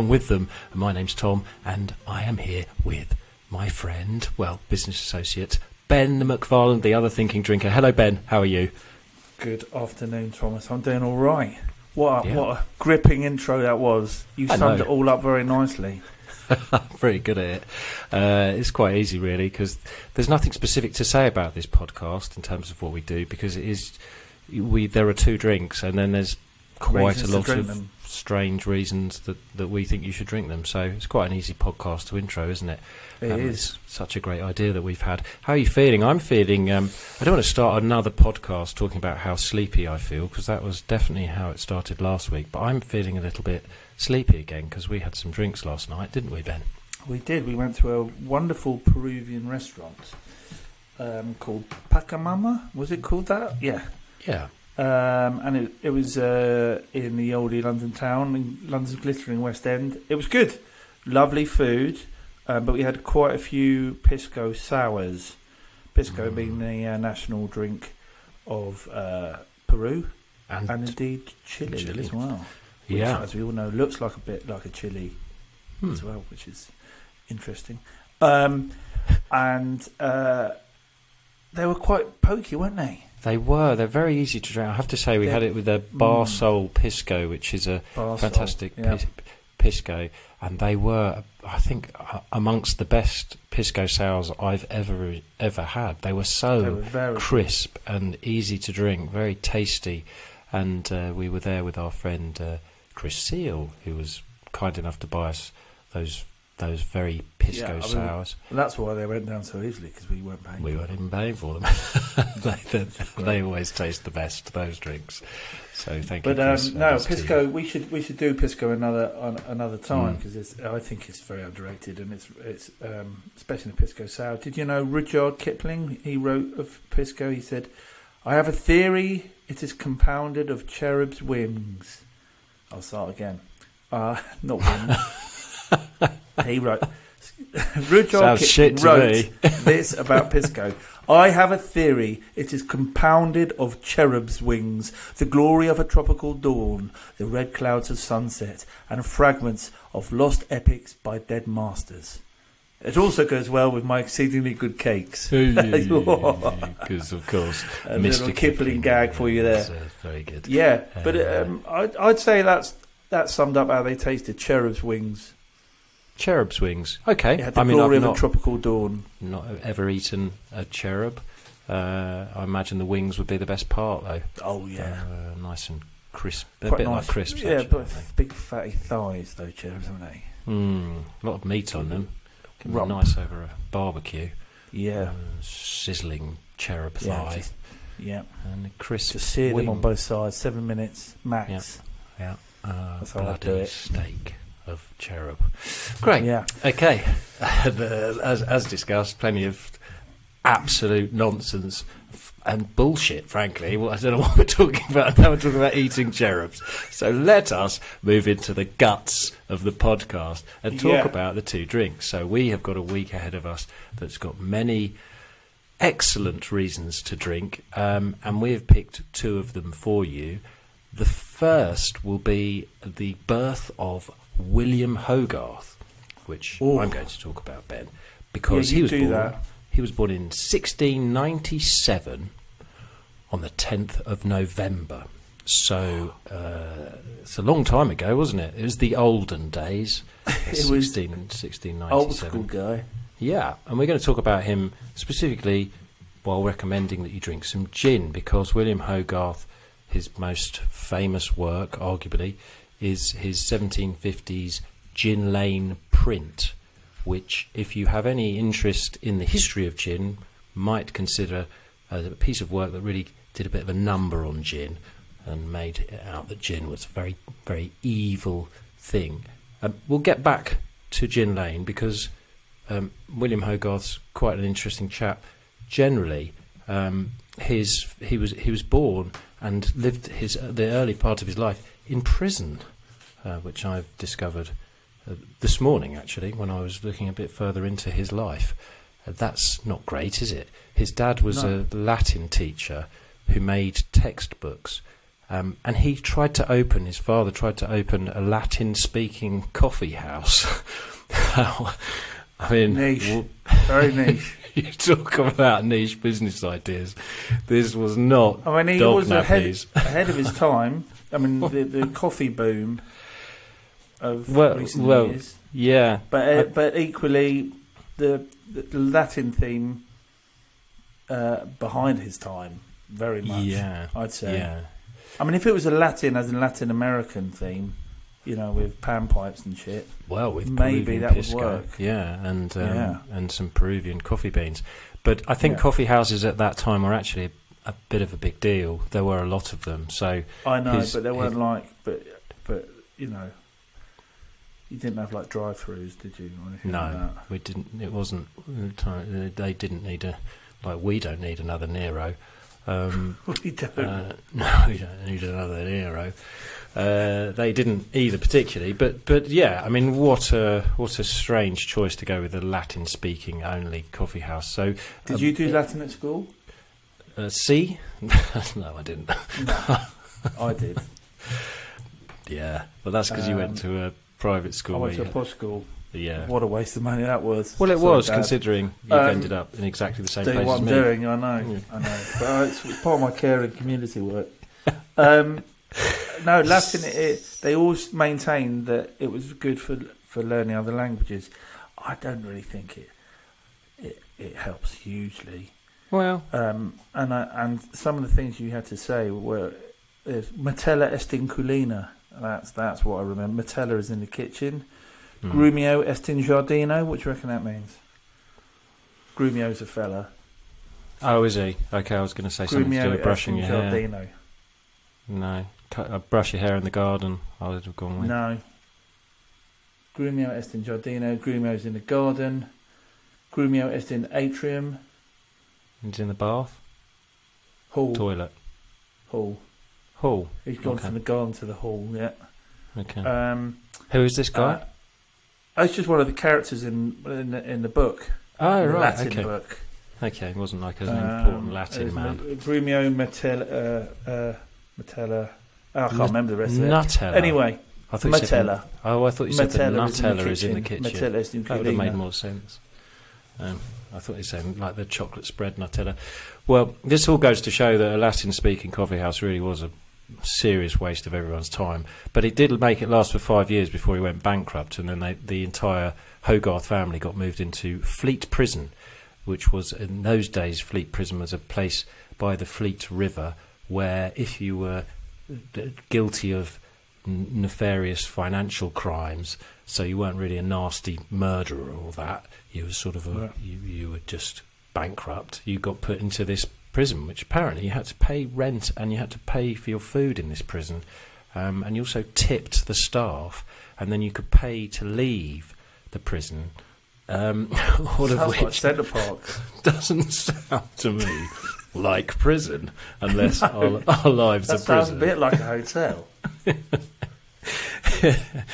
along with them. And my name's Tom, and I am here with my friend, well, business associate, Ben McFarland, the other thinking drinker. Hello, Ben. How are you? Good afternoon, Thomas. I'm doing all right. What a, Yeah. what a gripping intro that was. You I summed know. it all up very nicely. I'm Pretty good at it. Uh, it's quite easy, really, because there's nothing specific to say about this podcast in terms of what we do, because it is we there are two drinks, and then there's quite Reasons a lot of them. Strange reasons that, that we think you should drink them. So it's quite an easy podcast to intro, isn't it? It Um, is. Such a great idea that we've had. How are you feeling? I'm feeling. Um, I don't want to start another podcast talking about how sleepy I feel because that was definitely how it started last week. But I'm feeling a little bit sleepy again because we had some drinks last night, didn't we, Ben? We did. We went to a wonderful Peruvian restaurant um, called Pachamama. Was it called that? Yeah. Yeah. Um, and it, it was uh, in the oldie London town, in London's glittering West End. It was good. Lovely food. Um, but we had quite a few pisco sours. Pisco Mm. being the uh, national drink of uh, Peru. And, and indeed chili, Chile. as well. Which, yeah. as we all know, looks like a bit like a chili Hmm. as well, which is interesting. Um, and uh, they were quite pokey, weren't they? They were. They're very easy to drink. I have to say, we They're- had it with a Barsol Pisco, which is a Barsol, fantastic yeah. pis- Pisco, and they were, I think, amongst the best Pisco sours I've ever ever had. They were so They were very crisp and easy to drink, very tasty. And uh, we were there with our friend uh, Chris Seal, who was kind enough to buy us those those very Pisco Yeah, I mean, sours. And that's why they went down so easily because we weren't paying. We weren't even paying for them. they, they, always taste the best, those drinks. So thank But you. Chris, um, no, pisco. We should we should do pisco another on another time Mm. because it's I think it's very underrated and it's it's um, especially the pisco sour. Did you know Rudyard Kipling? He wrote of pisco. He said, "I have a theory. It is compounded of cherubs' wings." I'll start again. Uh, not wings. he wrote. Rudyard Sounds Kipling shit to wrote me. this about pisco. I have a theory. It is compounded of cherubs' wings, the glory of a tropical dawn, the red clouds of sunset, and fragments of lost epics by dead masters. It also goes well with my exceedingly good cakes. Because of course, A Mr. little Kipling gag for you there. uh, very good. Yeah, but Uh, um, I'd, I'd say that's that summed up how they tasted. Cherubs' wings. Cherub's wings. Okay. It had the I mean, glory I've of a not, tropical dawn. not ever eaten a cherub. Uh, I imagine the wings would be the best part, though. Oh yeah, Uh, nice and crisp. A quite bit nice. like crisps, yeah, actually, but aren't big fatty thighs though, cherubs, haven't they? Mm, a lot of meat on them. Can be Rump. nice over a barbecue. Yeah, Uh, sizzling cherub yeah, thigh just- yeah. and a crisp Just sear them on both sides, seven minutes max. Yeah. Uh, That's how I do bloody it. steak of cherub. Great. Yeah, Okay. As, as discussed, plenty of absolute nonsense and bullshit, frankly. Well, I don't know what we're talking about. Now we're talking about eating cherubs. So let us move into the guts of the podcast and talk Yeah. about the two drinks. So we have got a week ahead of us that's got many excellent reasons to drink, um, and we have picked two of them for you. The first will be the birth of William Hogarth, which Oh. I'm going to talk about, Ben, because Yeah, he was born. that. He was born in 1697 on the 10th of November. So uh, it's a long time ago, wasn't it? It was the olden days. It was 1697. old school guy. Yeah, and we're going to talk about him specifically while recommending that you drink some gin because William Hogarth, his most famous work, arguably, is his 1750s Gin Lane print, which, if you have any interest in the history of gin, might consider a piece of work that really did a bit of a number on gin and made it out that gin was a very, very evil thing. Um, we'll get back to Gin Lane because um, William Hogarth's quite an interesting chap. Generally, um, his he was he was born and lived his the early part of his life in prison, uh, which I've discovered uh, this morning actually when I was looking a bit further into his life. Uh, that's not great, is it? His dad was No. a Latin teacher who made textbooks Um, and he tried to open, his father tried to open a Latin speaking coffee house. I mean, Niche. Very niche. you talk about niche business ideas. This was not I mean, he was ahead, ahead of his time. I mean, the, the coffee boom of Well- recent well, years. Yeah, But uh, I- but equally, the, the Latin theme uh, behind his time, very much. yeah, I'd say. yeah. I mean, if it was a Latin as in Latin American theme, you know, with panpipes and shit, Well, with Maybe Peruvian that would pisco, work. yeah, and um, Yeah. and some Peruvian coffee beans. But I think Yeah. coffee houses at that time were actually a bit of a big deal. There were a lot of them, so I know, His- but there weren't his- like, but but you know, you didn't have like drive-throughs, did you? Like no, that? we didn't. It wasn't. They didn't need a like we don't need another Nero. Um, we don't. Uh, no, we don't need another Nero. Uh, they didn't either particularly, but but yeah, I mean, what a what a strange choice to go with a Latin-speaking only coffee house. So, Did um, you do Latin at school? Uh, C? no, I didn't. I did. Yeah, but that's because you went Um, to a private school. I went to where a you- posh school. yeah. What a waste of money that was. Well, it Sorry, was Dad. considering you've Um, ended up in exactly the same doing place what as I'm me. doing. I know. I know. But uh, it's, it's part of my care and community work. Um, no, Latin. It, they always maintained that it was good for for learning other languages. I don't really think it it, it helps hugely. Well, Um, and I, and some of the things you had to say were is Matella est in culina. That's that's what I remember. Matella is in the kitchen. hmm. Grumio est in giardino. What do you reckon that means? Grumio's a fella. oh, is he? Okay, I was going to say something to do with brushing in your hair. No, Cut, uh, brush your hair in the garden. I would have gone with. No. Grumio est in giardino. Grumio's in the garden. Grumio est in atrium. It's in the bath, Hall. toilet, Hall. hall. He's gone Okay. from the garden to the hall. Yeah. Okay. Um, Who is this guy? uh, oh, it's just one of the characters in in the, in the book. oh, in the right. Latin okay. book. Okay, it wasn't like an Um, important Latin man. Ma- Grumio Matella. Uh, uh, Matella. Oh, I can't Nut- remember the rest of it. Nutella. Anyway, I thought you said- oh, I thought you said that Matella is in the Nutella is in the kitchen. kitchen. Matella is in That would have made more sense. Um, I thought were saying like the chocolate spread Nutella. Well, this all goes to show that a Latin-speaking coffee house really was a serious waste of everyone's time. But it did make it last for five years before he went bankrupt, and then they, the entire Hogarth family got moved into Fleet Prison, which was in those days Fleet Prison was a place by the Fleet River where if you were uh, guilty of nefarious financial crimes, so you weren't really a nasty murderer or that, you were sort of a, you, you were just bankrupt. You got put into this prison, which apparently you had to pay rent and you had to pay for your food in this prison, um, and you also tipped the staff, and then you could pay to leave the prison. Um, all Sounds of like which Centre Park. doesn't sound to me like prison, unless our, our lives That are sounds prison. a bit like a hotel. but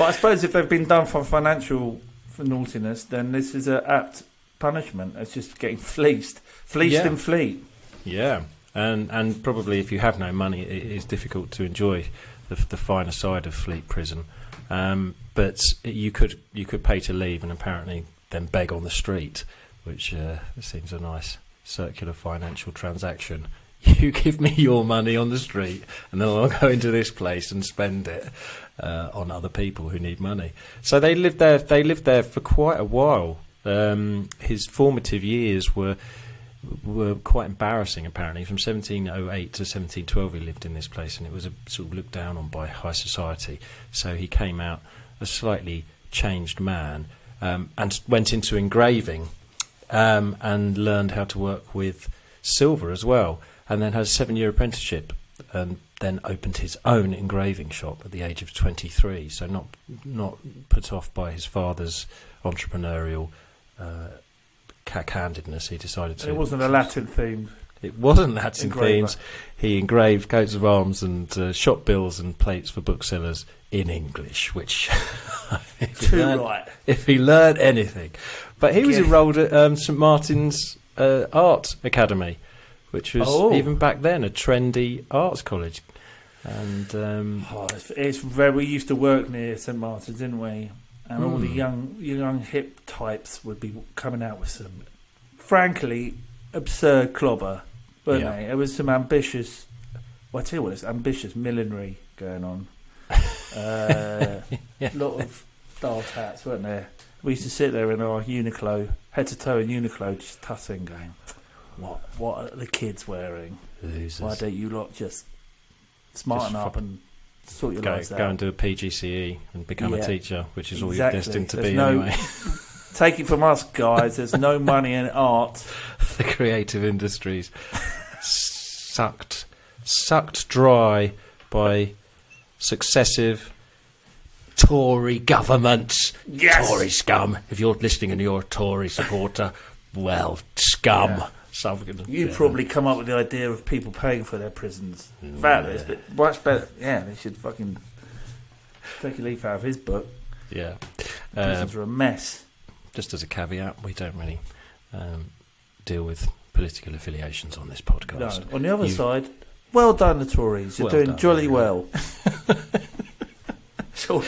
I suppose if they've been done for financial naughtiness, then this is a apt punishment. It's just getting fleeced, fleeced Yeah. in fleet. Yeah, and and probably if you have no money, it is difficult to enjoy the, the finer side of Fleet Prison. Um, but you could you could pay to leave, and apparently then beg on the street, which uh, seems a nice circular financial transaction. You give me your money on the street, and then I'll go into this place and spend it uh, on other people who need money. So they lived there. They lived there for quite a while. Um, his formative years were were quite embarrassing. Apparently, from 1708 to 1712, he lived in this place, and it was a, sort of looked down on by high society. So he came out a slightly changed man, um, and went into engraving, um, and learned how to work with silver as well, and then had a seven-year apprenticeship, and then opened his own engraving shop at the age of 23. So not not put off by his father's entrepreneurial. Uh, cack-handedness, he decided to. It wasn't a Latin theme. It wasn't Latin Engraver. themes. He engraved coats of arms and uh, shop bills and plates for booksellers in English, which if, he Too learned, right. if he learned anything. But he was Yeah. enrolled at um, St Martin's uh, Art Academy, which was Oh. even back then a trendy arts college. And um, Oh, it's, it's very. We used to work near St Martin's, didn't we? And all the Hmm. young, young hip types would be coming out with some, frankly, absurd clobber, weren't Yeah. they? There was some ambitious. Well, I tell you what, it's ambitious millinery going on. Uh, Yeah. lot of daft hats, weren't there? We used to sit there in our Uniqlo, head to toe in Uniqlo, just tussing, going, "What? What are the kids wearing? losers. Why don't you lot just smarten Just up and sort your go, lives out?" go and do a PGCE and become Yeah. a teacher, which is all you're destined to There's be no- anyway. Take it from us, guys. There's no money in art. the creative industries sucked sucked dry by successive Tory governments. Yes. Tory scum. If you're listening and you're a Tory supporter, well, scum. Yeah. You yeah. probably come up with the idea of people paying for their prisons. Fact, it's a much better. Yeah, they should fucking take a leaf out of his book. Yeah. Uh, Prisons are a mess. just as a caveat, we don't really um, deal with political affiliations on this podcast. No. On the other You- side, well done, the Tories. You're Well doing done, jolly well. sure.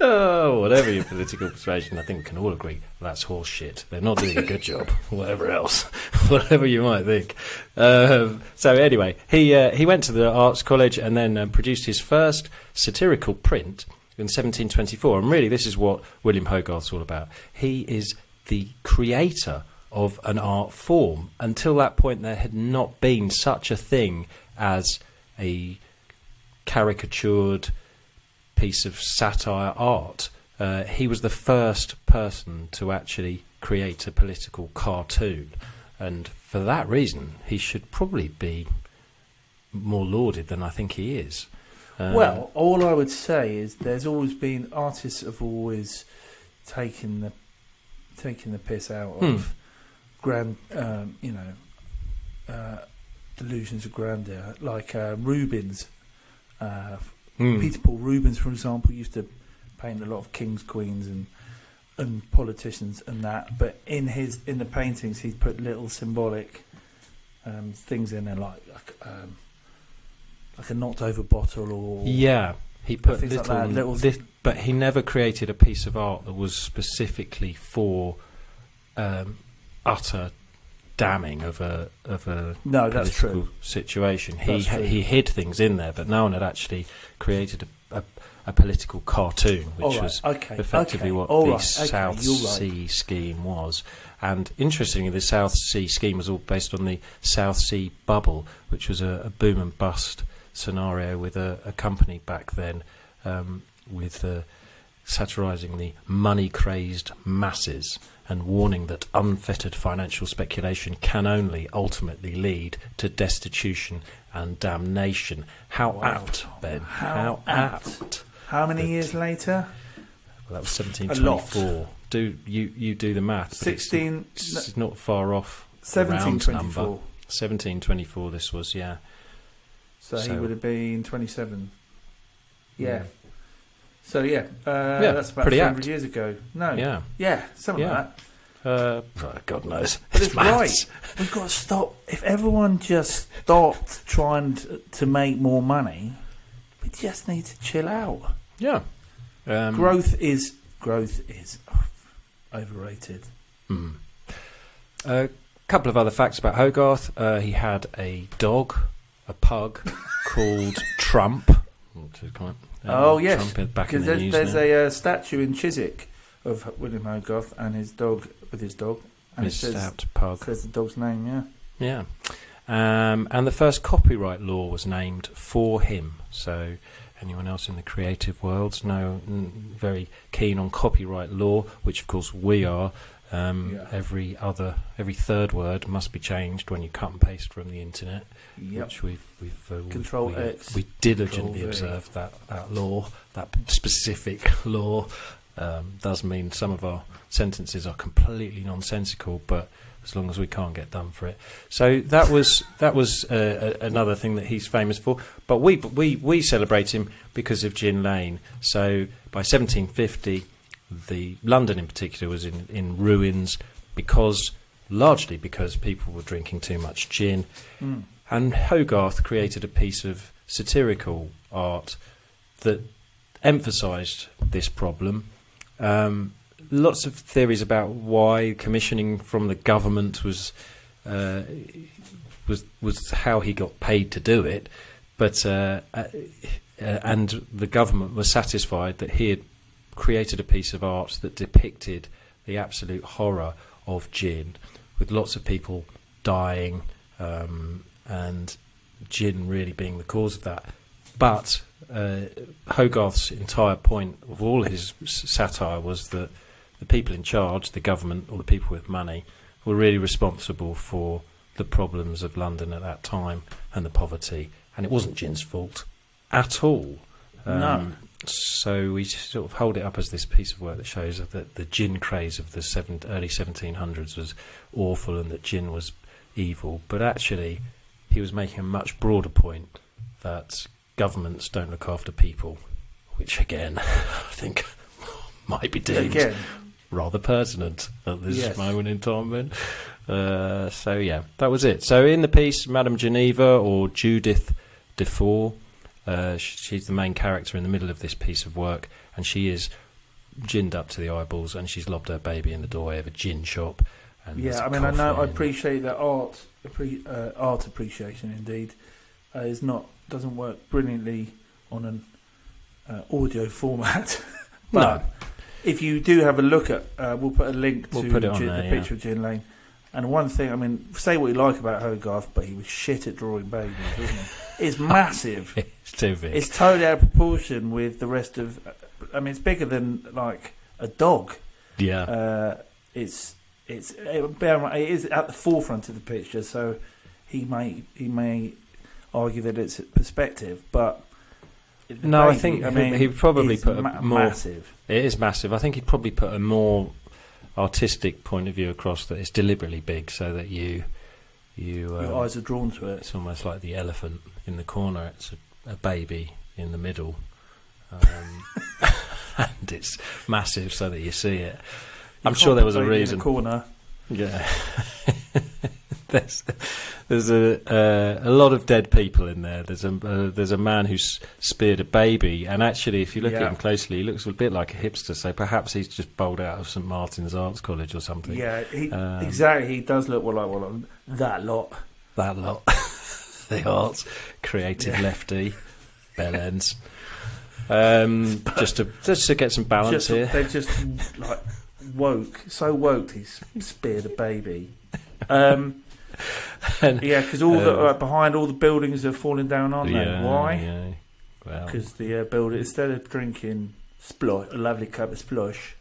Oh, whatever your political persuasion, I think we can all agree that's horse shit. They're not doing a good job. Whatever else, whatever you might think. Um, so anyway, he uh, he went to the arts college and then um, produced his first satirical print in 1724. And really, this is what William Hogarth's all about. He is the creator of an art form. Until that point, there had not been such a thing as a caricatured piece of satire art. Uh, he was the first person to actually create a political cartoon, and for that reason, he should probably be more lauded than I think he is. Um, well, all I would say is there's always been artists have always taken the taking the piss out of Hmm. grand, um, you know, uh, delusions of grandeur, like uh, Rubens. Uh, hmm. Peter Paul Rubens, for example, used to paint a lot of kings, queens, and and politicians and that. But in his in the paintings, he put little symbolic um, things in there, like like, um, like a knocked over bottle or yeah, he put things like little, that, little- thi- but he never created a piece of art that was specifically for um, utter damning of a of a No, that's political true. situation. He true. he hid things in there, but no one had actually created a, a, a political cartoon, which right, was okay, effectively okay, what all the right, South right. Sea scheme was. And interestingly, the South Sea scheme was all based on the South Sea bubble, which was a, a boom and bust scenario with a, a company back then um, with uh, satirising the money crazed masses and warning that unfettered financial speculation can only ultimately lead to destitution and damnation. How Wow. apt, Ben? How apt. apt. How many But- years later? Well, that was A lot. 1724. Do you you do the math? but it's- Sixteen. It's, not far off. the Seventeen round twenty number. four. 1724. This was yeah. So, he would have been twenty seven. Yeah. Mm. So yeah, uh, Yeah, that's about pretty three hundred apt. years ago. No, yeah, Yeah. something Yeah. like that. Uh, oh, God knows. But it's maths. right. We've got to stop. If everyone just stopped trying to, to make more money, we just need to chill out. Yeah. Um, growth is growth is overrated. hmm. A couple of other facts about Hogarth. Uh, he had a dog, a pug called Trump. Oh, yes, Trump is back in Because the there's, there's a uh, statue in Chiswick of William Hogarth and his dog with his dog, and it says, stout pug. says the dog's name. Yeah. Yeah. Um, and the first copyright law was named for him. So, anyone else in the creative worlds know very keen on copyright law, which of course we are. Um, Yeah. Every other, every third word must be changed when you cut and paste from the internet, Yep. which we've we've uh, we- Control we, X, we diligently observed that that law, that specific law. Um, does mean some of our sentences are completely nonsensical, but as long as we can't get done for it. So that was that was uh, a, another thing that he's famous for. But we we we celebrate him because of Gin Lane. So by 1750, the London in particular was in in ruins because largely because people were drinking too much gin. Mm. And Hogarth created a piece of satirical art that emphasised this problem. Um, lots of theories about why commissioning from the government was uh, was was how he got paid to do it, but uh, uh, and the government was satisfied that he had created a piece of art that depicted the absolute horror of gin, with lots of people dying um, and gin really being the cause of that. But uh, Hogarth's entire point of all his satire was that the people in charge, the government or the people with money, were really responsible for the problems of London at that time and the poverty, and it wasn't gin's fault at all. Um, no. So we sort of hold it up as this piece of work that shows that the gin craze of the seven, early 1700s was awful and that gin was evil. But actually, he was making a much broader point that governments don't look after people, which again, I think might be deemed again. rather pertinent at this yes. moment in time. Then. Uh, so yeah, that was it. So in the piece, Madame Geneva or Judith Defour uh, she's the main character in the middle of this piece of work, and she is ginned up to the eyeballs, and she's lobbed her baby in the doorway of a gin shop. yeah, I mean, I know I appreciate that art, uh, art appreciation indeed uh, is not doesn't work brilliantly on an uh, audio format, but. No. If you do have a look at, uh, we'll put a link to we'll Gin, there, the picture of Gin Lane. And one thing, I mean, say what you like about Hogarth, but he was shit at drawing babies, wasn't he? It's massive. it's too big. It's totally out of proportion with the rest of. I mean, it's bigger than like a dog. Yeah. Uh, it's it's it, it is at the forefront of the picture, so he may he may argue that it's perspective, but no, baby, I think I mean he probably put a ma- more massive. It is massive. I think he'd probably put a more artistic point of view across that it's deliberately big so that you you um, your eyes are drawn to it. It's almost like the elephant in the corner. It's a, a baby in the middle, um, and it's massive so that you see it. You I'm sure there was a reason. corner. Yeah. there's there's a uh, a lot of dead people in there. There's a uh, there's a man who's speared a baby, and actually, if you look yeah. at him closely, he looks a bit like a hipster. So perhaps he's just bowled out of St Martin's Arts College or something. Yeah, he, um, exactly. He does look like well, that lot. That lot. the arts, creative yeah. lefty, bell ends. Um, just to just to get some balance just, here. They're just like woke, so woke. He's speared a baby. Um, and, yeah, because all uh, the uh, behind all the buildings are falling down, aren't yeah, they? Why? Yeah. Because well. the uh, builder, instead of drinking splosh, a lovely cup of splosh,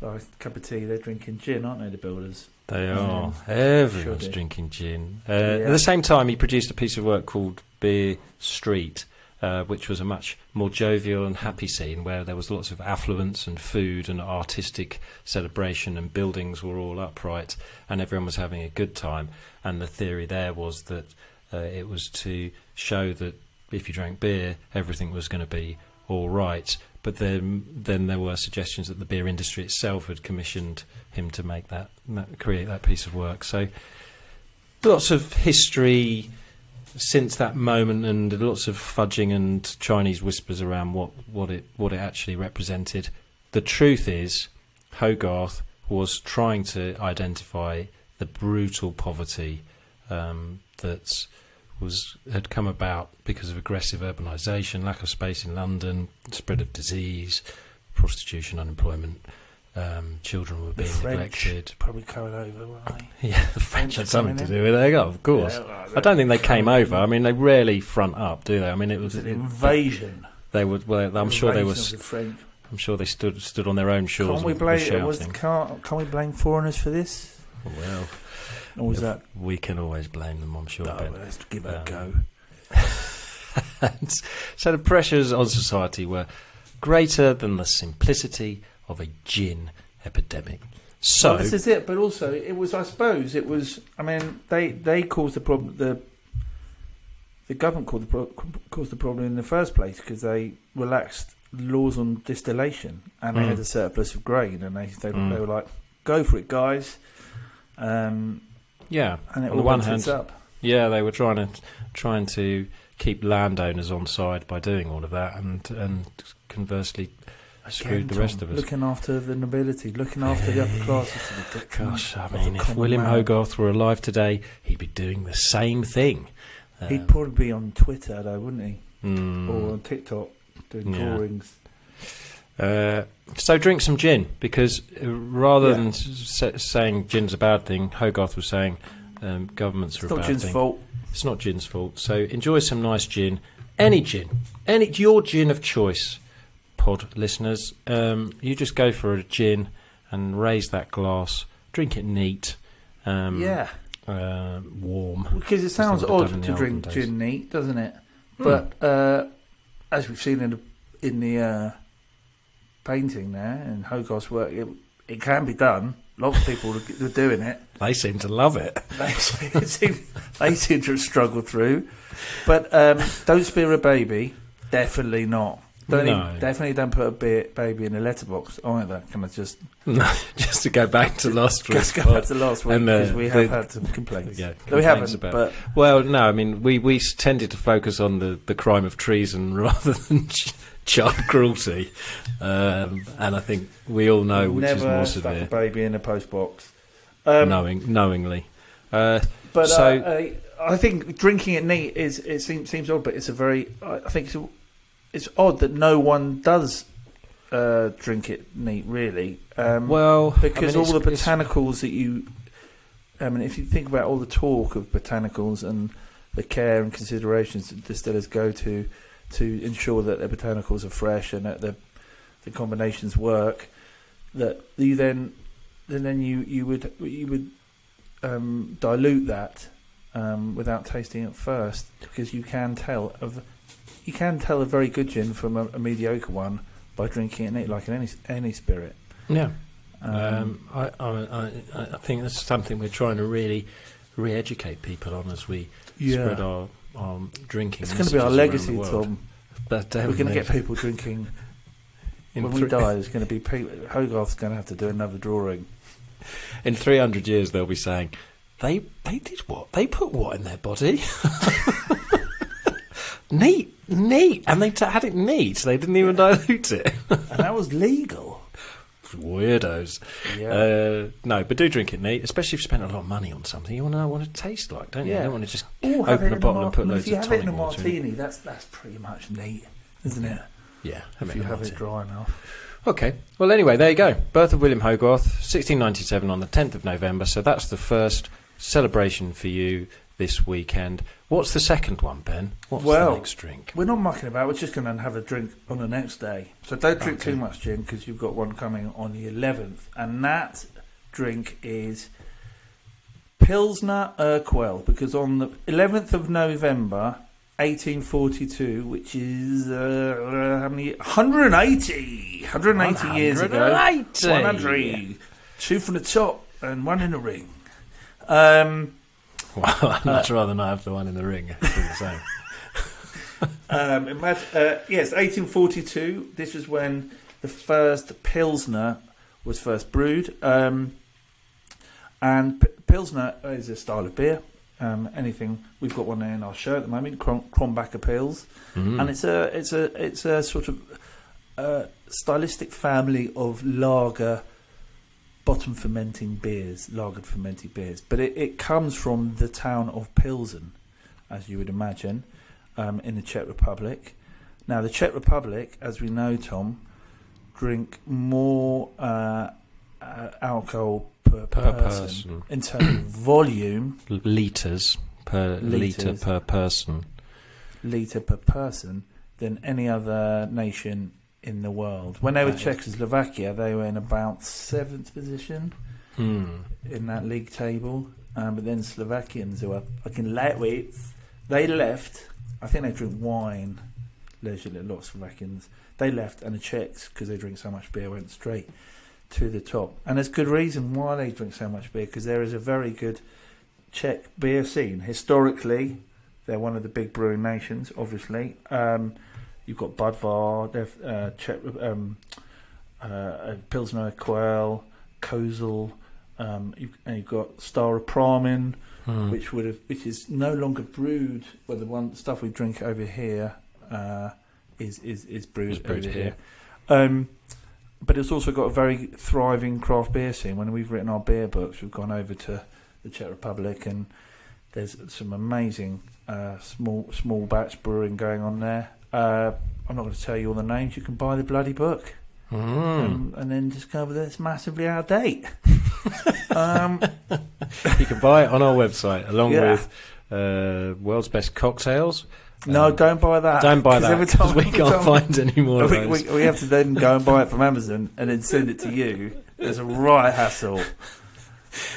like a cup of tea, they're drinking gin, aren't they? The builders. They are. Everyone's sure drinking gin. Uh, yeah. At the same time, he produced a piece of work called Beer Street, uh, which was a much more jovial and happy scene where there was lots of affluence and food and artistic celebration and buildings were all upright and everyone was having a good time. And the theory there was that uh, it was to show that if you drank beer, everything was going to be all right. But then, then there were suggestions that the beer industry itself had commissioned him to make that, create that piece of work. So lots of history since that moment, and lots of fudging and Chinese whispers around what, what it what it actually represented. The truth is, Hogarth was trying to identify the brutal poverty um, that was had come about because of aggressive urbanisation, lack of space in London, spread of disease, prostitution, unemployment um, children were being neglected. Probably coming over, weren't they? Yeah, the French had something to do with it. of course. Yeah, I don't think they came over. I mean, they rarely front up, do they? I mean, it was, was an invasion. They would. Well, I'm sure they were. The I'm sure they stood stood on their own shores. Can't we blame? Was, can't, can we blame foreigners for this? Well, or was that? We can always blame them. I'm sure. No, let's give it um, a go. so the pressures on society were greater than the simplicity of a gin epidemic. So well, this is it, but also it was, I suppose, it was. I mean, they they caused the problem. The the government caused the, pro- caused the problem in the first place because they relaxed laws on distillation and they mm. had a surplus of grain, and they they, mm. they were like, "Go for it, guys." Um, yeah, and it on the one hand, yeah, they were trying to trying to keep landowners on side by doing all of that, and and conversely screwed the Tom, rest of us. Looking after the nobility, looking after the upper classes. the Gosh, I mean, if William man. Hogarth were alive today, he'd be doing the same thing. He'd Um, probably be on Twitter though, wouldn't he? mm. Or on TikTok doing Yeah. drawings. Uh, so drink some gin because uh, rather Yeah. than s- saying gin's a bad thing, Hogarth was saying um, governments are It's a not bad thing. fault. It's not gin's fault. So enjoy some nice gin, any gin, any your gin of choice, pod listeners. Um, you just go for a gin and raise that glass, drink it neat, um, yeah, uh, warm. because it sounds odd to drink gin neat, doesn't it? Hmm. But uh, as we've seen in the in the uh, painting there in Hogarth's work, it, it can be done. Lots of people are doing it. They seem to love it. They seem, they seem to have struggled through. But um, don't spear a baby. Definitely not. Don't No. even, definitely don't put a ba- baby in a letterbox either. Can I just, No, just to go back to last week's just go back to last week And, uh, because we have the- had some complaints. Yeah, No, we haven't, about- but Well, no, I mean we we tended to focus on the, the crime of treason rather than child cruelty, um, and I think we all know which is more stuck a severe, baby in a post box. Um, knowing knowingly. Uh, But So- uh, uh, I think drinking it neat is it seems seems odd, but it's a very I I think it's it's odd that no one does uh, drink it neat really. Um, well, I because mean, all the botanicals that you, I mean, if you think about all the talk of botanicals and the care and considerations that distillers go to to ensure that their botanicals are fresh and that the the combinations work, that you then then then you you would you would um, dilute that um, without tasting it first because you can tell of you can tell a very good gin from a, a mediocre one by drinking it like in any any spirit. yeah. Um, Um, I, I, I, I think that's something we're trying to really re-educate people on as we spread our, our drinking. It's going to be our legacy. Tom. But We're going to get people drinking. in when we die, there's going to be people. Hogarth's going to have to do another drawing. In 300 years, they'll be saying, they they did what? They put what in their body? neat, neat. And they t- had it neat. They didn't even dilute it. And that was legal. Weirdos. Yeah. Uh, no, but do drink it neat, especially if you spent a lot of money on something. You want to know what it tastes like, don't you? You Yeah. don't want to just Or open a bottle mar- and put I mean, loads If you have it in a tonic water in martini, that's that's pretty much neat, isn't it? Yeah, If you have it dry enough. Okay. Well, anyway, there you go. Birth of William Hogarth, 1697 on the 10th of November. So that's the first celebration for you this weekend. What's the second one, Ben? What's Well, the next drink? We're not mucking about. We're just going to have a drink on the next day. So don't drink Okay. too much Jim, because you've got one coming on the 11th, and that drink is Pilsner Urquell. Because on the 11th of November, 1842, which is uh, how many? 180, 180 years ago. 180. 100. Two from the top and one in the ring. Um, Well, I'd much rather not have the one in the ring. The same. Um, imagine, uh, yes, 1842. This was when the first Pilsner was first brewed. Um, and P- Pilsner is a style of beer. Um, anything we've got one in our show at the moment, Kron- Krombacher Pils, Mm. and it's a it's a it's a sort of uh, stylistic family of lager bottom fermenting beers, lagered fermented beers. But it, it comes from the town of Pilsen, as you would imagine, um, in the Czech Republic. Now, the Czech Republic, as we know, Tom, drink more uh, uh, alcohol per, per person, person. in terms of volume, Litres per litre per person. litre per person, than any other nation in the world. When they were Czechoslovakia, they were in about seventh position Hmm. in that league table. Um, but then Slovakians, who are fucking lightweights, they left. I think they drink wine leisurely. A lot of Slovakians they left, and the Czechs, because they drink so much beer, went straight to the top. And there's good reason why they drink so much beer because there is a very good Czech beer scene. Historically, they're one of the big brewing nations. Obviously, um, you've got Budvar, they've, uh, Czech, um, uh, Pilsner Urquell, Kozel. Um, you've, and you've got Staropramen, Hmm. which would have, which is no longer brewed. Well, the one stuff we drink over here uh, is is is brewed, brewed over here. here. Um, but it's also got a very thriving craft beer scene. When we've written our beer books, we've gone over to the Czech Republic, and there's some amazing uh, small small batch brewing going on there. Uh, I'm not going to tell you all the names. You can buy the bloody book, Hmm. um, and then discover that it's massively out of date. um, you can buy it on our website along Yeah. with uh, world's best cocktails. no, Um, don't buy that. Don't buy that every because time- we can't time- find any more of we, we, we have to then go and buy it from Amazon and then send it to you. It's a right hassle.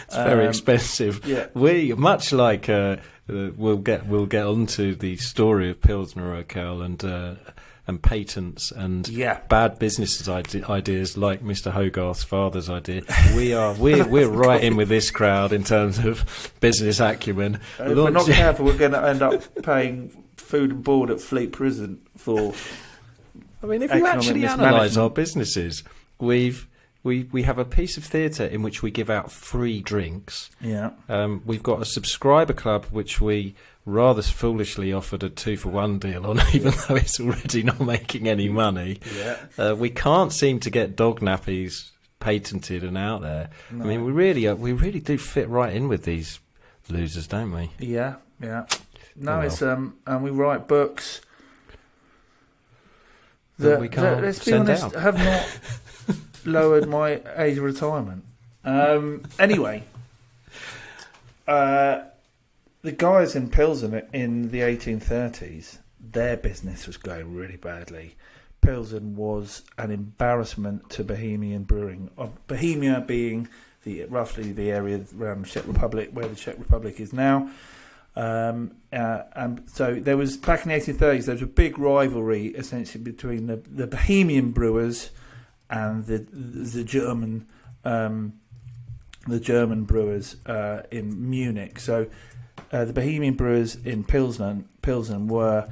It's very Um, expensive. Yeah. We much like uh, uh, we'll get we'll get onto the story of Pilsner Urquell and uh, and patents and Yeah. bad business ide- ideas like Mr. Hogarth's father's idea. We are we're we're right in with this crowd in terms of business acumen. Uh, if we're not careful, we're going to end up paying food and board at Fleet Prison for. I mean, if you actually analyse our businesses, we've we we have a piece of theatre in which we give out free drinks. Yeah. Um, we've got a subscriber club which we rather foolishly offered a two for one deal on, even though it's already not making any money. Yeah. Uh, we can't seem to get dog nappies patented and out there. I mean, we really uh, we really do fit right in with these losers, don't we? Yeah. Yeah. No, Oh, well. it's um, and we write books. That That, we can't let's be send honest, out. have not lowered my age of retirement. Um, anyway, uh, the guys in Pilsen in the 1830s, their business was going really badly. Pilsen was an embarrassment to Bohemian brewing. Uh, Bohemia being the roughly the area around Czech Republic, where the Czech Republic is now. Um, uh, and so there was back in the 1830s. There was a big rivalry essentially between the, the Bohemian brewers and the the German um, the German brewers uh, in Munich. So uh, the Bohemian brewers in Pilsen Pilsen were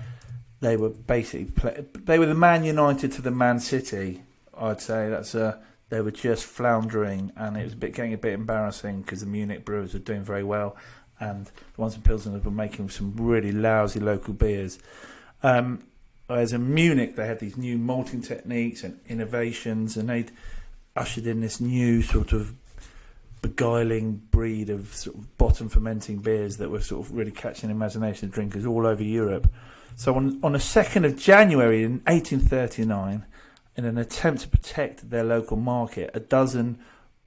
they were basically play, they were the Man United to the Man City. I'd say that's uh, they were just floundering, and it was a bit getting a bit embarrassing because the Munich brewers were doing very well, and the ones in Pilsen were making some really lousy local beers. Um, whereas in Munich, they had these new malting techniques and innovations, and they'd ushered in this new sort of beguiling breed of sort of bottom fermenting beers that were sort of really catching the imagination of drinkers all over Europe. So on on the second of January in 1839, in an attempt to protect their local market, a dozen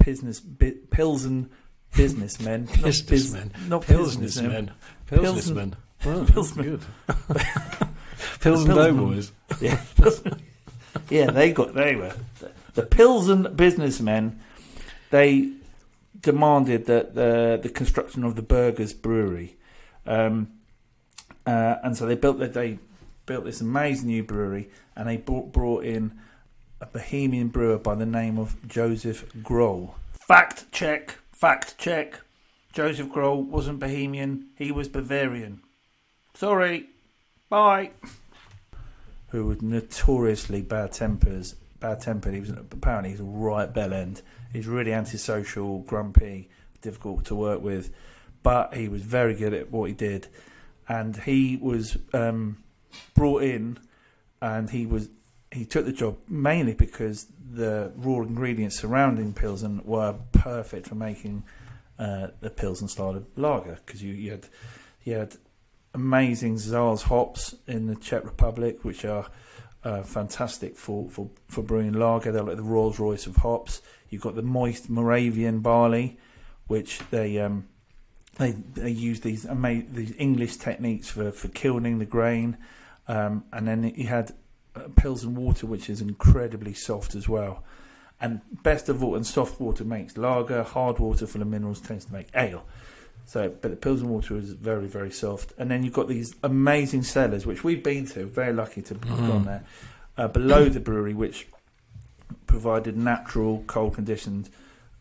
business bi- Pilsen businessmen, not biz- Businessmen. not businessmen, Pilsnermen. Pilsen- Pilsnermen. Well, Pilsner. Good. Pilsen Doughboys. Yeah, yeah, they got they were the Pilsen businessmen. They demanded that the the construction of the Burghers Brewery, um, uh, and so they built that they built this amazing new brewery, and they brought, brought in a Bohemian brewer by the name of Joseph Groll. Fact check, fact check. Joseph Groll wasn't Bohemian; he was Bavarian. Sorry, bye who was notoriously bad tempers, bad tempered. He was apparently he's right bell end. He's really antisocial, grumpy, difficult to work with, but he was very good at what he did, and he was um, brought in, and he was he took the job mainly because the raw ingredients surrounding Pilsen were perfect for making uh, the Pilsen style of lager because you, you had you had amazing Saaz hops in the Czech Republic, which are uh, fantastic for, for, for brewing lager. They're like the Rolls Royce of hops. You've got the moist Moravian barley, which they um, they they use these ama- these English techniques for, for kilning the grain, um, and then you had uh, Pilsen water, which is incredibly soft as well. And best of all, and soft water makes lager. Hard water full of minerals tends to make ale. So, but the Pilsen water is very, very soft. And then you've got these amazing cellars, which we've been to. Very lucky to have Mhm. gone there. Uh, below the brewery, which provided natural cold conditions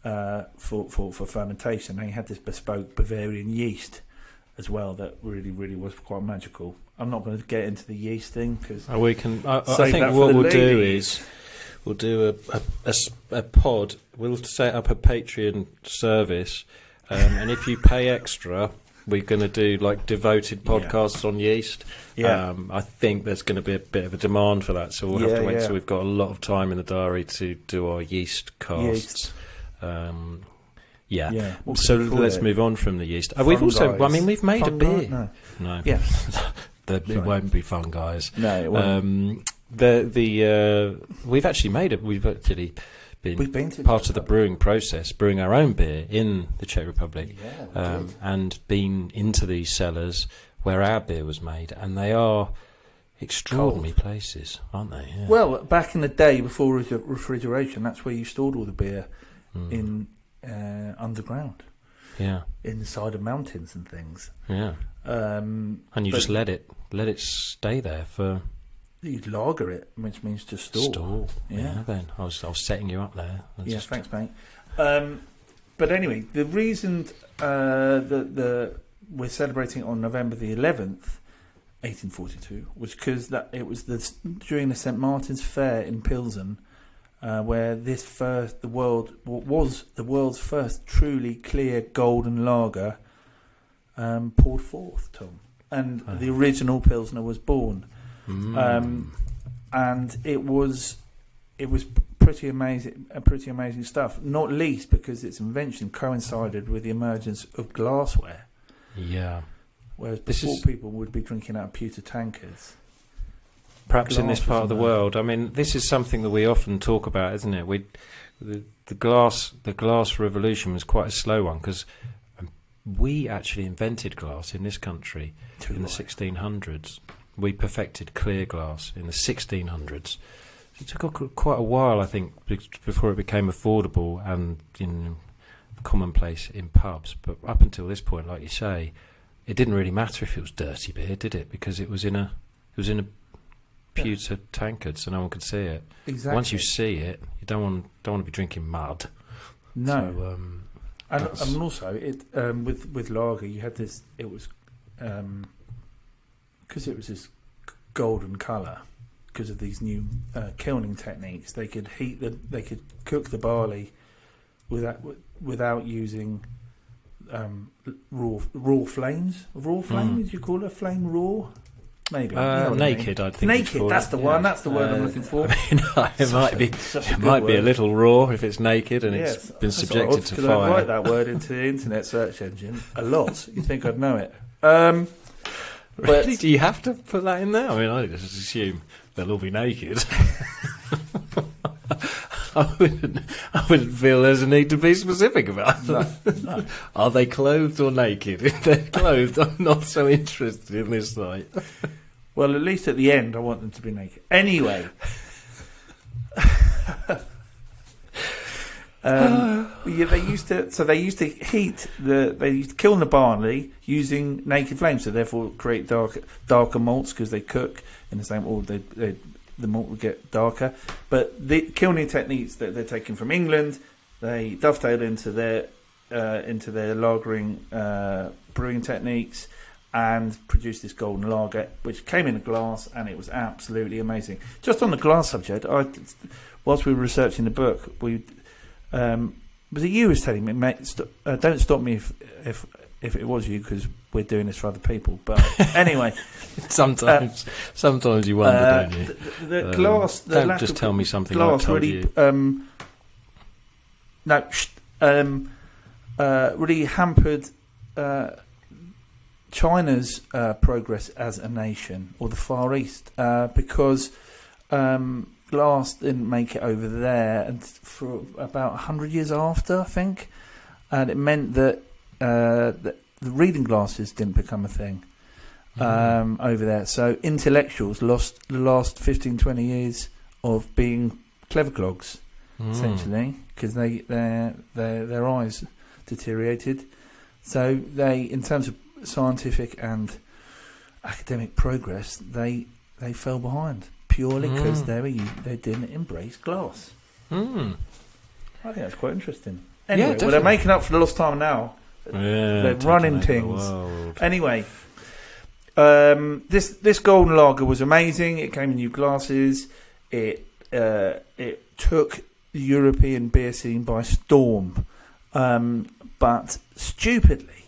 uh, for, for for fermentation. And you had this bespoke Bavarian yeast as well that really, really was quite magical. I'm not going to get into the yeast thing because Oh, we can. I, I think what we'll do is we'll do a a pod. We'll set up a Patreon service, um, and if you pay extra, we're going to do like devoted Yeah. podcasts on yeast. Yeah. Um, I think there's going to be a bit of a demand for that, so we'll have Yeah, to wait yeah. till we've got a lot of time in the diary to do our yeast casts. Um, yeah. yeah. So let's it? move on from the yeast. Uh, we've also. I mean, we've made a Fungi? beer. No. No, Yeah. the, it won't be fun, guys. No, it wasn't. Um, the the uh, we've actually made it. We've actually been We've been to part of the brewing process, brewing our own beer in the Czech Republic, Yeah, um, and been into these cellars where our beer was made, and they are extraordinary places, aren't they? Yeah. Well, back in the day before re- refrigeration, that's where you stored all the beer Mm. in uh, underground, yeah, inside of mountains and things. yeah, Um, and you just let it let it stay there for you'd lager it, which means to store. store. Yeah. then I was I was setting you up there. Yeah, just- thanks, mate. Um, but anyway, the reason uh, that the we're celebrating on November the 11th, 1842, was because that it was the during the St Martin's Fair in Pilsen, uh, where this first the world was the world's first truly clear golden lager um, poured forth, Tom, and Oh. the original Pilsner was born Mm. um, and it was it was pretty amazing, pretty amazing stuff. Not least because its invention coincided with the emergence of glassware, yeah. whereas This before is- people would be drinking out of pewter tankards. perhaps in this part of the there? world. I mean, this is something that we often talk about, isn't it? We, the, the glass, the glass revolution was quite a slow one because we actually invented glass in this country Too in the 1600s. We perfected clear glass in the 1600s. It took quite a while, I think, before it became affordable and in commonplace in pubs. But up until this point, like you say, it didn't really matter if it was dirty beer, did it? Because it was in a it was in a Yeah. pewter tankard, so no one could see it. Exactly. Once you see it, you don't want don't want to be drinking mud. no, So, um, and, and also it um, with with lager, you had this. It was because it was this golden color because of these new uh, kilning techniques. They could heat the they could cook the barley without without using um, raw raw flames. Raw flame? Mm. You call it a flame raw? Maybe uh, You know what I mean. naked, I think. Naked. That's the Yeah. one. That's the word I'm Uh, looking for. I mean, it might be a it good might be a little raw if it's naked and Yes, it's been subjected to fire. I write that word into the internet search engine a lot. You think I'd know it? Um, but- Really? Do you have to put that in there? I mean, I just assume they'll all be naked. I wouldn't, I wouldn't feel there's a need to be specific about no, no. Are they clothed or naked? If they're clothed, I'm not so interested in this site. Well, at least at the end, I want them to be naked. Anyway. Um, yeah, they used to. So they used to heat the. They used to kiln the barley using naked flames. So therefore, create dark, darker malts because they cook in the same. Or they, they, the malt would get darker. But the kilning techniques that they're taking from England, they dovetail into their uh, into their lagering uh, brewing techniques and produced this golden lager, which came in a glass, and it was absolutely amazing. Just on the glass subject, I, whilst we were researching the book, we um, was it you who was telling me, mate? St- uh, don't stop me if if if it was you, because we're doing this for other people. But anyway, Sometimes, sometimes you wonder, uh, don't you? the, the Um, glass. The don't just tell me something glass really. Um, no, um, uh, really hampered uh, China's uh, progress as a nation, or the Far East, uh, because um, glass didn't make it over there, and for about hundred years after, I think, and it meant that, uh, that the reading glasses didn't become a thing Mm. um, over there. So intellectuals lost the last 15, 20 years of being clever clogs, Mm. essentially, because they their their their eyes deteriorated. So they, in terms of scientific and academic progress, they they fell behind purely because Mm. they they didn't embrace glass. Mm. I think that's quite interesting. Yeah, Anyway, well, they're making up for the lost time now. Yeah, They're running over the things. Anyway, um, this this golden lager was amazing. It came in new glasses. It uh, it took the European beer scene by storm. Um, but stupidly,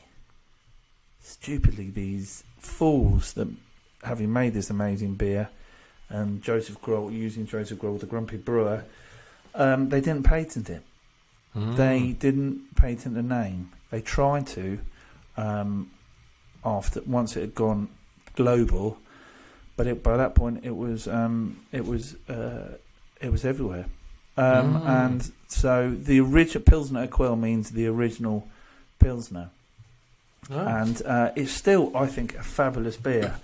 stupidly these fools that having made this amazing beer and Josef Groll using Josef Groll the grumpy brewer um, they didn't patent it Mm. they didn't patent the name they tried to um, after once it had gone global but it, by that point it was um, it was uh, it was everywhere um, Mm. and so the original Pilsner Urquell means the original Pilsner Oh. and uh, it's still, I think, a fabulous beer.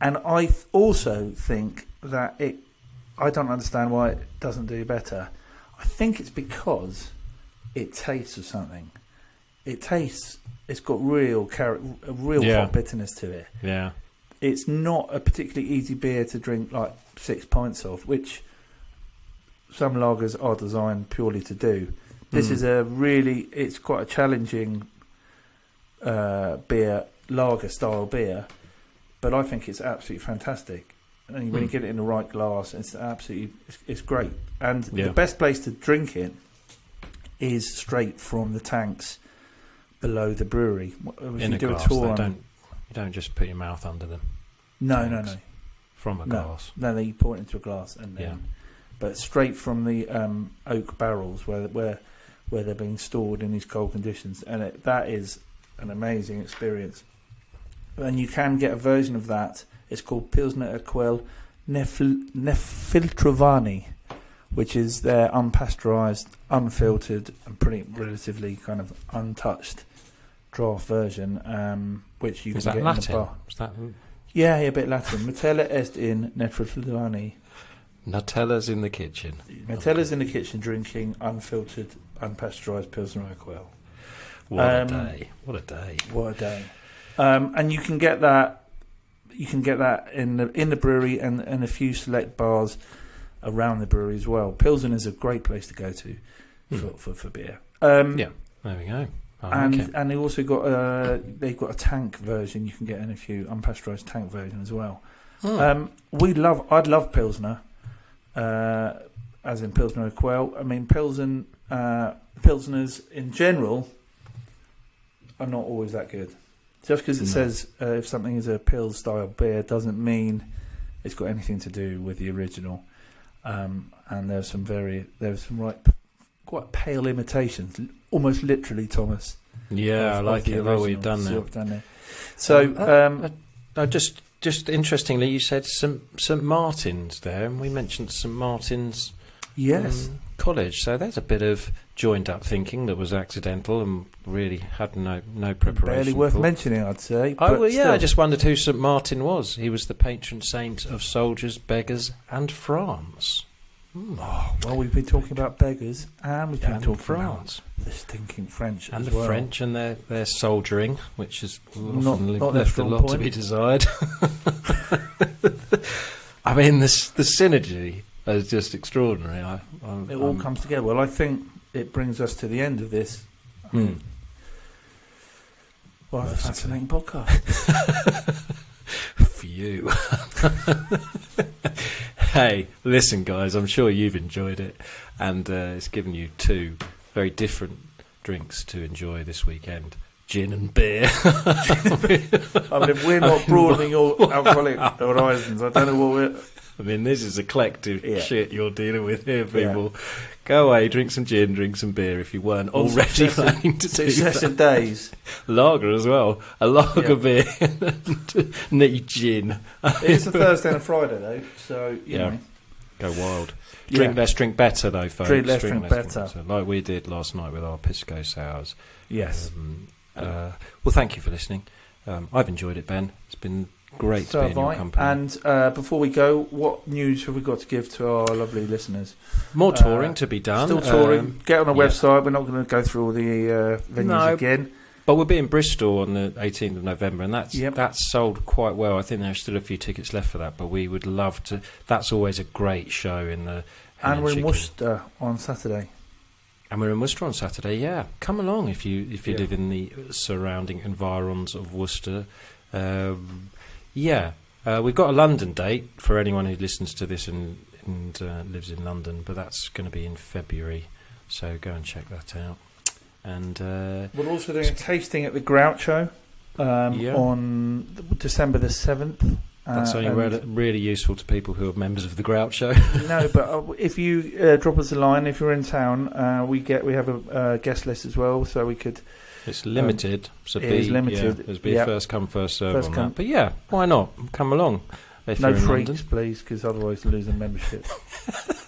And I th- also think that it. I don't understand why it doesn't do better. I think it's because it tastes of something. It tastes. It's got real char- a real Yeah. hot bitterness to it. yeah. It's not a particularly easy beer to drink like six pints of, which some lagers are designed purely to do. This Mm. is a really, it's quite a challenging uh, beer, lager style beer, but I think it's absolutely fantastic. And when you Mm. get it in the right glass, it's absolutely, it's, it's great. And Yeah. the best place to drink it is straight from the tanks below the brewery. If in you a do glass. a tour don't. You don't just put your mouth under them no, no, no, from a No. glass. no, no, you pour it into a glass and then, Yeah. but straight from the um, oak barrels where where where they're being stored in these cold conditions, and it, that is an amazing experience. And you can get a version of that. It's called Pilsner Urquell Nefil- Nefiltrovani, which is their unpasteurized, unfiltered, and pretty relatively kind of untouched draft version, um, which you Is can get Latin? in the bar. Is that Yeah, yeah, a bit Latin. Metella est in Nefiltrovani. Nutella's in the kitchen? Metella's in the kitchen drinking unfiltered, unpasteurized Pilsner Urquell. What Um, a day! What a day! What a day! Um, and you can get that. You can get that in the in the brewery and, and a few select bars around the brewery as well. Pilsen is a great place to go to Hmm. for, for, for beer. Um, Yeah. There we go. I and it. and they also got a they've got a tank version. You can get in a few unpasteurized tank version as well. Hmm. Um, we love. I'd love Pilsner, uh, as in Pilsner Urquell. I mean, Pilsen, uh, Pilsners in general are not always that good. Just because it says uh, if something is a pill style beer doesn't mean it's got anything to do with the original. Um, and there's some very there's some right quite pale imitations, almost literally, Thomas. yeah, I like it. What we've done there. done there. So. Um, Um, uh, just, just interestingly, you said St St Martin's there, and we mentioned St Martin's yes. um, College. So there's a bit of joined up thinking that was accidental and really had no no preparation. Barely worth for. mentioning, I'd say. Oh well, yeah. I just wondered who St Martin was. He was the patron saint of soldiers, beggars, and France. Hmm. Oh, well, we've been talking about beggars, and we've been and talking France, about the stinking French and the well. French, and their their soldiering, which is often Not- le- not left a lot to be desired. I mean, this the synergy is just extraordinary. I, I'm, It all I'm- comes together. Well, I think it brings us to the end of this. I Hmm. well, it's a fascinating podcast. for you. hey, listen, guys, I'm sure you've enjoyed it, and uh, it's given you two very different drinks to enjoy this weekend gin and beer. I mean, if we're not broadening your alcoholic horizons, I don't know what we're. I mean, this is a collective Yeah. shit you're dealing with here, Yeah. people. Go away, drink some gin, drink some beer if you weren't already planning to do that. Days. Lager as well. A lager Yeah. beer and the gin. It's a Thursday and a Friday, though, so, you Yeah. know. Go wild. Yeah. Drink less, drink better, though, folks. Drink less, drink better. Like we did last night with our Pisco Sours. Yes. Um, uh, well, thank you for listening. Um, I've enjoyed it, Ben. It's been great So to be in your company. And uh, before we go, what news have we got to give to our lovely listeners? More touring uh, to be done. Still touring. um, Get on our yeah. website. We're not going to go through all the uh, venues No. again. but we'll be in Bristol on the 18th of November, and that's Yep. that's sold quite well. I think there are still a few tickets left for that, but we would love to. That's always a great show in the. And we're in Worcester on Saturday. And we're in Worcester on Saturday. Yeah, come along if you if you Yeah. live in the surrounding environs of Worcester. Um, yeah, uh, we've got a London date for anyone who listens to this and and uh, lives in London, but that's going to be in February. So go and check that out. And uh, We're also doing a tasting at the Groucho um, Yeah. on December the seventh. That's only really, really useful to people who are members of the Groucho. no, but uh, if you uh, drop us a line, if you're in town, uh, we get we have a uh, guest list as well, so we could. It's limited, so Um, it be is limited, Yeah, there's be a first come first serve First on come. that. But yeah, why not? Come along. If no freaks, London. please, because otherwise we lose the membership.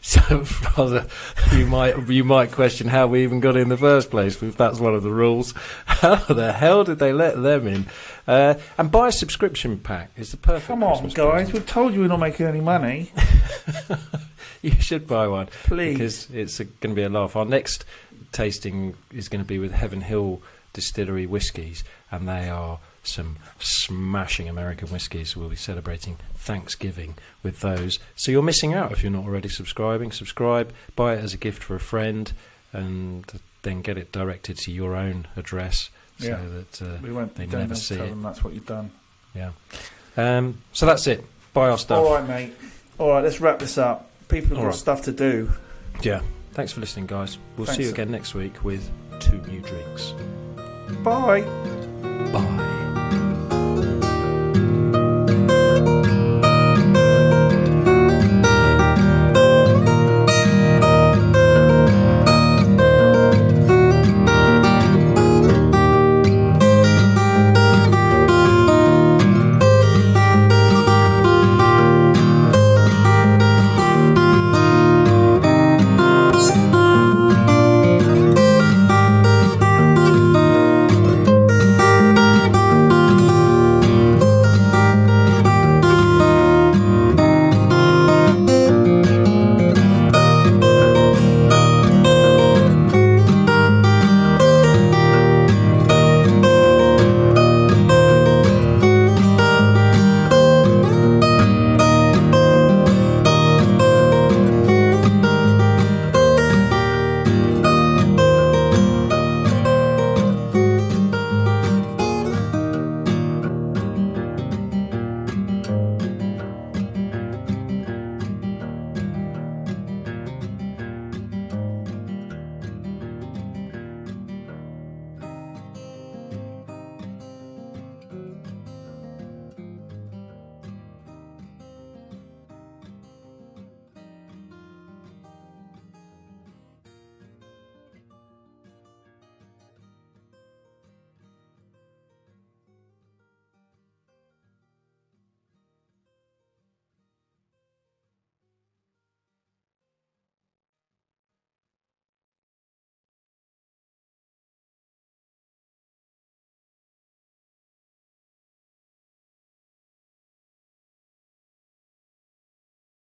So rather, you might you might question how we even got in the first place if that's one of the rules. How the hell did they let them in? Uh, and buy a subscription pack. It's the perfect. Come on, Christmas guys, present. we've told you we're not making any money. You should buy one Please. because it's going to be a laugh. Our next tasting is going to be with Heaven Hill Distillery whiskies, and they are some smashing American whiskies. We'll be celebrating Thanksgiving with those. So you're missing out if you're not already subscribing. Subscribe, buy it as a gift for a friend, and then get it directed to your own address so Yeah. that uh, we won't. They never see tell it. them that's what you've done. yeah. Um, so that's it. Buy our stuff. All right, mate. All right, let's wrap this up. People have All got right. stuff to do. Yeah. Thanks for listening, guys. We'll see you again next week with two new drinks. Bye.